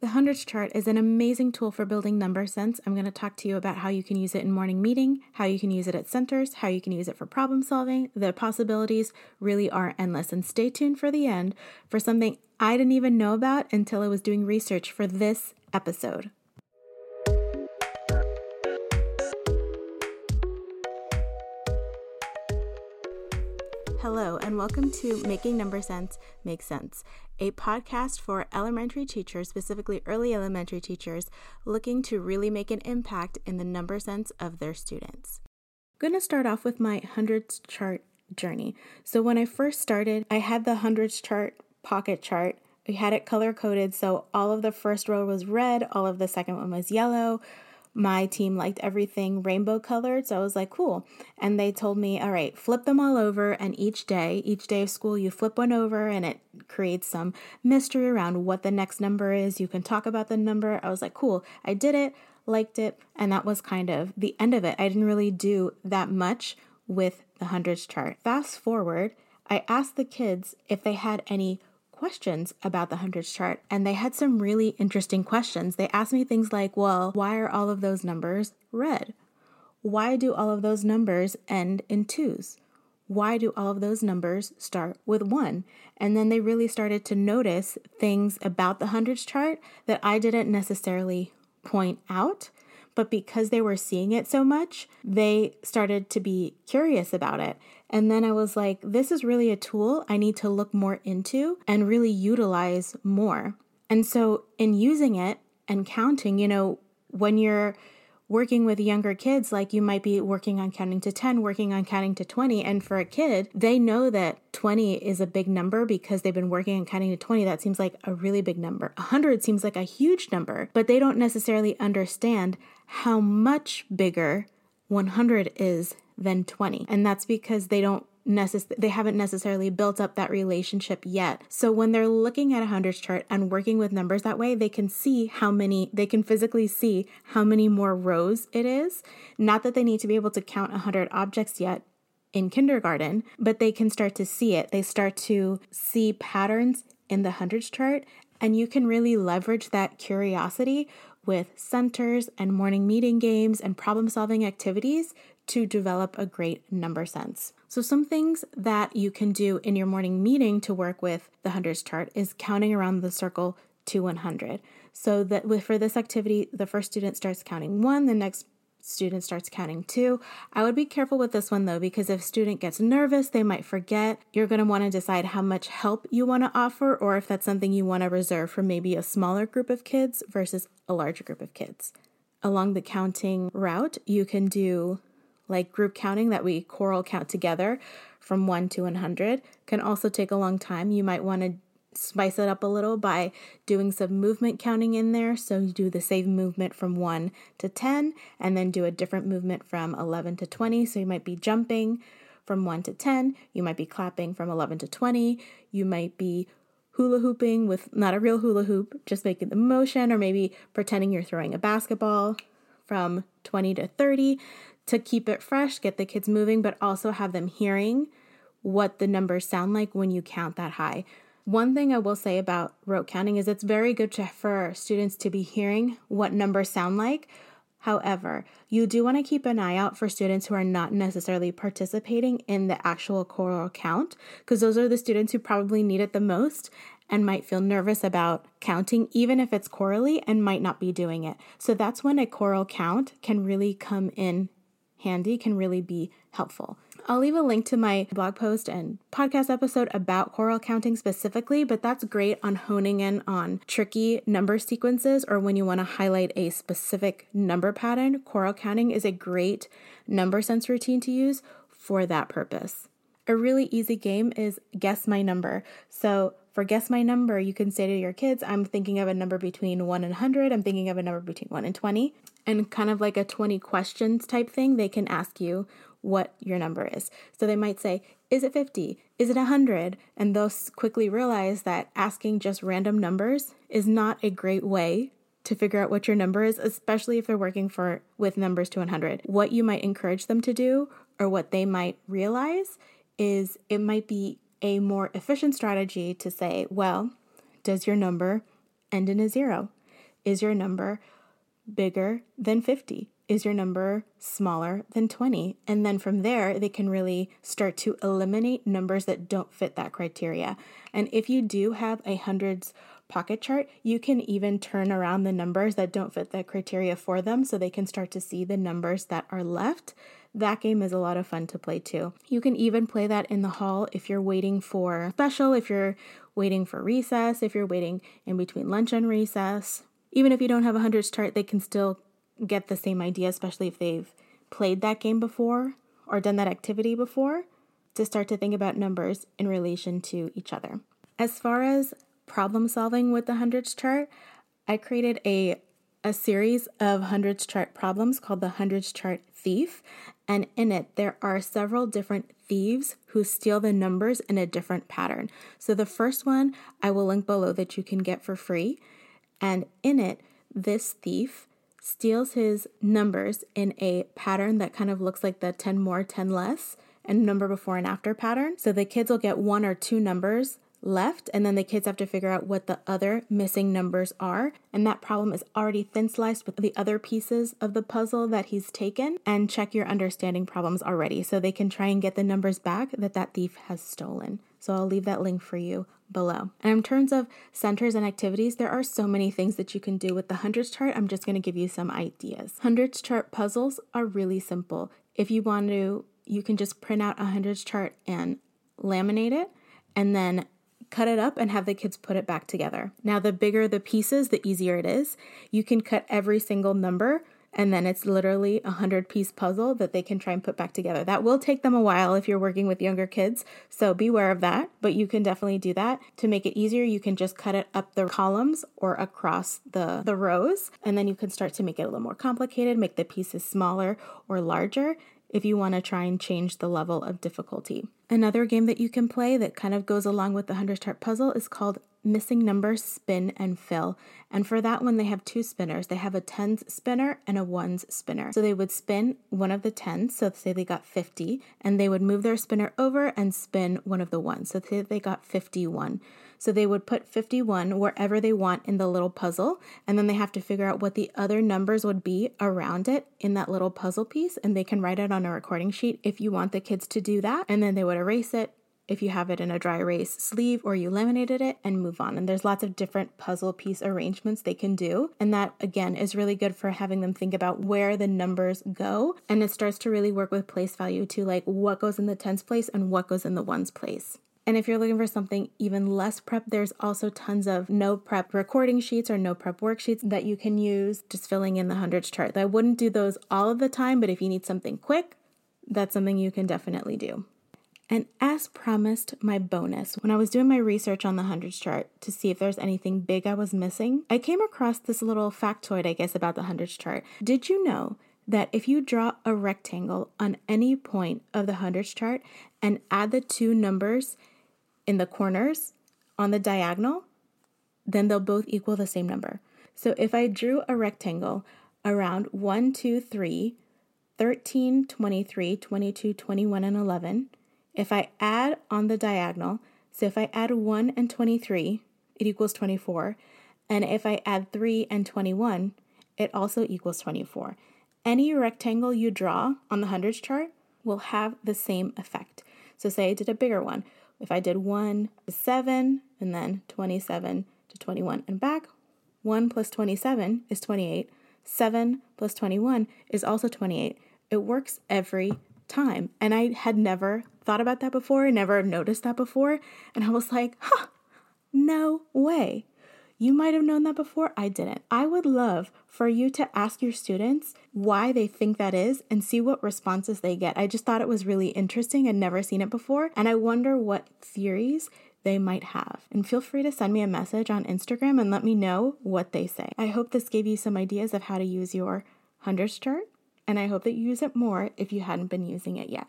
The hundreds chart is an amazing tool for building number sense. I'm going to talk to you about how you can use it in morning meeting, how you can use it at centers, how you can use it for problem solving. The possibilities really are endless. And stay tuned for the end for something I didn't even know about until I was doing research for this episode. Hello, and welcome to Making Number Sense Make Sense, a podcast for elementary teachers, specifically early elementary teachers, looking to really make an impact in the number sense of their students. I'm going to start off with my hundreds chart journey. So, when I first started, I had the hundreds chart pocket chart. We had it color coded, so all of the first row was red, all of the second one was yellow, my team liked everything rainbow colored. So I was like, cool. And they told me, all right, flip them all over. And each day, each day of school, you flip one over and it creates some mystery around what the next number is. You can talk about the number. I was like, cool. I did it, liked it. And that was kind of the end of it. I didn't really do that much with the hundreds chart. Fast forward, I asked the kids if they had any questions about the hundreds chart, and they had some really interesting questions. They asked me things like, well, why are all of those numbers red? Why do all of those numbers end in twos? Why do all of those numbers start with one? And then they really started to notice things about the hundreds chart that I didn't necessarily point out. But because they were seeing it so much, they started to be curious about it. And then I was like, this is really a tool I need to look more into and really utilize more. And so, in using it and counting, you know, when you're working with younger kids, like you might be working on counting to 10, working on counting to 20. And for a kid, they know that 20 is a big number because they've been working on counting to 20. That seems like a really big number. 100 seems like a huge number, but they don't necessarily understand how much bigger 100 is than 20. And that's because they don't necess- they haven't necessarily built up that relationship yet. So when they're looking at a hundreds chart and working with numbers that way, they can see how many they can physically see how many more rows it is. Not that they need to be able to count 100 objects yet in kindergarten, but they can start to see it. They start to see patterns in the hundreds chart and you can really leverage that curiosity with centers and morning meeting games and problem solving activities to develop a great number sense. So, some things that you can do in your morning meeting to work with the hundreds chart is counting around the circle to 100. So, that with, for this activity, the first student starts counting one, the next student starts counting two. I would be careful with this one though, because if student gets nervous, they might forget. You're going to want to decide how much help you want to offer, or if that's something you want to reserve for maybe a smaller group of kids versus a larger group of kids. Along the counting route, you can do like group counting that we choral count together from 1 to 100 can also take a long time. You might want to spice it up a little by doing some movement counting in there. So you do the same movement from 1 to 10 and then do a different movement from 11 to 20. So you might be jumping from 1 to 10, you might be clapping from 11 to 20, you might be hula hooping with not a real hula hoop, just making the motion, or maybe pretending you're throwing a basketball from 20 to 30 to keep it fresh, get the kids moving, but also have them hearing what the numbers sound like when you count that high. One thing I will say about rote counting is it's very good to, for students to be hearing what numbers sound like. However, you do want to keep an eye out for students who are not necessarily participating in the actual choral count, because those are the students who probably need it the most and might feel nervous about counting, even if it's chorally, and might not be doing it. So that's when a choral count can really come in handy can really be helpful. I'll leave a link to my blog post and podcast episode about choral counting specifically, but that's great on honing in on tricky number sequences or when you want to highlight a specific number pattern. Choral counting is a great number sense routine to use for that purpose. A really easy game is guess my number. So, for guess my number, you can say to your kids, I'm thinking of a number between 1 and 100, I'm thinking of a number between 1 and 20 and kind of like a 20 questions type thing, they can ask you what your number is. So they might say, Is it 50? Is it 100? And they'll quickly realize that asking just random numbers is not a great way to figure out what your number is, especially if they're working for with numbers to 100. What you might encourage them to do or what they might realize is it might be a more efficient strategy to say, well, does your number end in a zero? is your number bigger than 50? Is your number smaller than 20? And then from there, they can really start to eliminate numbers that don't fit that criteria. And if you do have a hundreds pocket chart, you can even turn around the numbers that don't fit the criteria for them so they can start to see the numbers that are left. That game is a lot of fun to play too. You can even play that in the hall if you're waiting for special, if you're waiting for recess, if you're waiting in between lunch and recess. Even if you don't have a hundreds chart, they can still get the same idea, especially if they've played that game before or done that activity before, to start to think about numbers in relation to each other. As far as problem solving with the hundreds chart, I created a a series of hundreds chart problems called the hundreds chart thief and in it there are several different thieves who steal the numbers in a different pattern. So the first one I will link below that you can get for free and in it this thief steals his numbers in a pattern that kind of looks like the 10 more 10 less and number before and after pattern. So the kids will get one or two numbers left, and then the kids have to figure out what the other missing numbers are. And that problem is already thin sliced with the other pieces of the puzzle that he's taken, and check your understanding problems already so they can try and get the numbers back that that thief has stolen. So I'll leave that link for you below. And in terms of centers and activities, there are so many things that you can do with the hundreds chart. I'm just going to give you some ideas. Hundreds chart puzzles are really simple. If you want to, you can just print out a hundreds chart and laminate it and then cut it up and have the kids put it back together. Now, the bigger the pieces, the easier it is. You can cut every single number and then it's literally a hundred piece puzzle that they can try and put back together. That will take them a while if you're working with younger kids, so beware of that, but you can definitely do that. To make it easier, you can just cut it up the columns or across the, the rows, and then you can start to make it a little more complicated, make the pieces smaller or larger, if you want to try and change the level of difficulty. Another game that you can play that kind of goes along with the 100 chart puzzle is called Missing Numbers Spin and Fill. And for that one, they have two spinners. They have a tens spinner and a ones spinner. So they would spin one of the tens, so say they got 50, and they would move their spinner over and spin one of the ones. So say they got 51. So they would put 51 wherever they want in the little puzzle, and then they have to figure out what the other numbers would be around it in that little puzzle piece, and they can write it on a recording sheet if you want the kids to do that. And then they would erase it, if you have it in a dry erase sleeve or you laminated it and move on. And there's lots of different puzzle piece arrangements they can do. And that again is really good for having them think about where the numbers go. And it starts to really work with place value to like what goes in the tens place and what goes in the ones place. And if you're looking for something even less prep, there's also tons of no prep recording sheets or no prep worksheets that you can use just filling in the hundreds chart. I wouldn't do those all of the time, but if you need something quick, that's something you can definitely do. And as promised, my bonus. When I was doing my research on the hundreds chart to see if there's anything big I was missing, I came across this little factoid, I guess, about the hundreds chart. Did you know that if you draw a rectangle on any point of the hundreds chart and add the two numbers in the corners on the diagonal, then they'll both equal the same number. So if I drew a rectangle around 1, 2, 3, 13, 23, 22, 21, and 11, if I add on the diagonal, so if I add 1 and 23, it equals 24. And if I add 3 and 21, it also equals 24. Any rectangle you draw on the hundreds chart will have the same effect. So say I did a bigger one. If I did 1 to 7 and then 27 to 21 and back, 1 plus 27 is 28. 7 plus 21 is also 28. It works every time. And I had never thought about that before, never noticed that before. And I was like, huh, no way. You might have known that before, I didn't. I would love for you to ask your students why they think that is and see what responses they get. I just thought it was really interesting. I'd never seen it before, and I wonder what theories they might have. And feel free to send me a message on Instagram and let me know what they say. I hope this gave you some ideas of how to use your hundreds chart, and I hope that you use it more if you hadn't been using it yet.